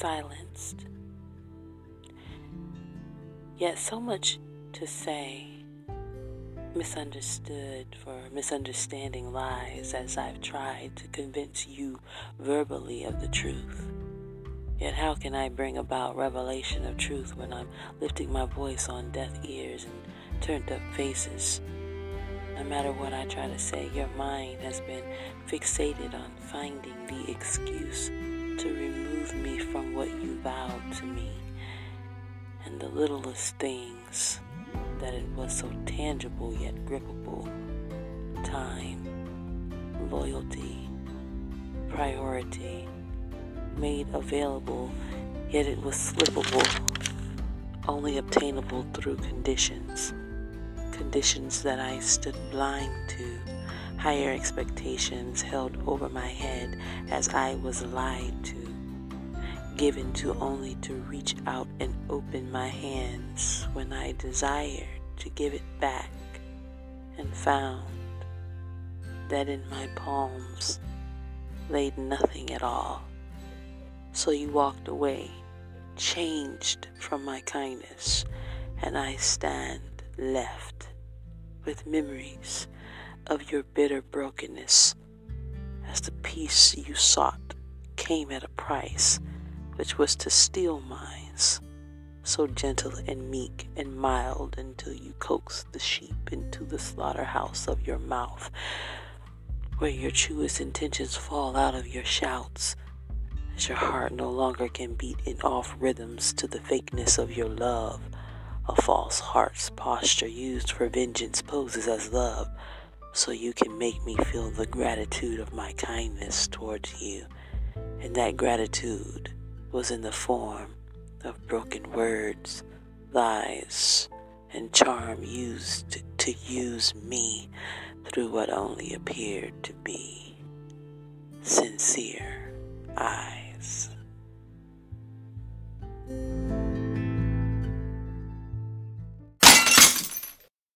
silenced. Yet so much to say, misunderstood for misunderstanding lies as I've tried to convince you verbally of the truth. Yet how can I bring about revelation of truth when I'm lifting my voice on deaf ears and turned up faces? No matter what I try to say, your mind has been fixated on finding the excuse to remove me from what you vowed to me and the littlest things that it was so tangible yet grippable. Time, loyalty, priority, made available, yet it was slippable, only obtainable through conditions, conditions that I stood blind to, higher expectations held over my head as I was lied to given to only to reach out and open my hands when I desired to give it back, and found that in my palms laid nothing at all. So you walked away, changed from my kindness, and I stand left with memories of your bitter brokenness as the peace you sought came at a price which was to steal minds, so gentle and meek and mild until you coaxed the sheep into the slaughterhouse of your mouth, where your truest intentions fall out of your shouts, as your heart no longer can beat in off rhythms to the fakeness of your love. A false heart's posture used for vengeance poses as love, so you can make me feel the gratitude of my kindness towards you. And that gratitude was in the form of broken words, lies, and charm used to use me through what only appeared to be sincere eyes.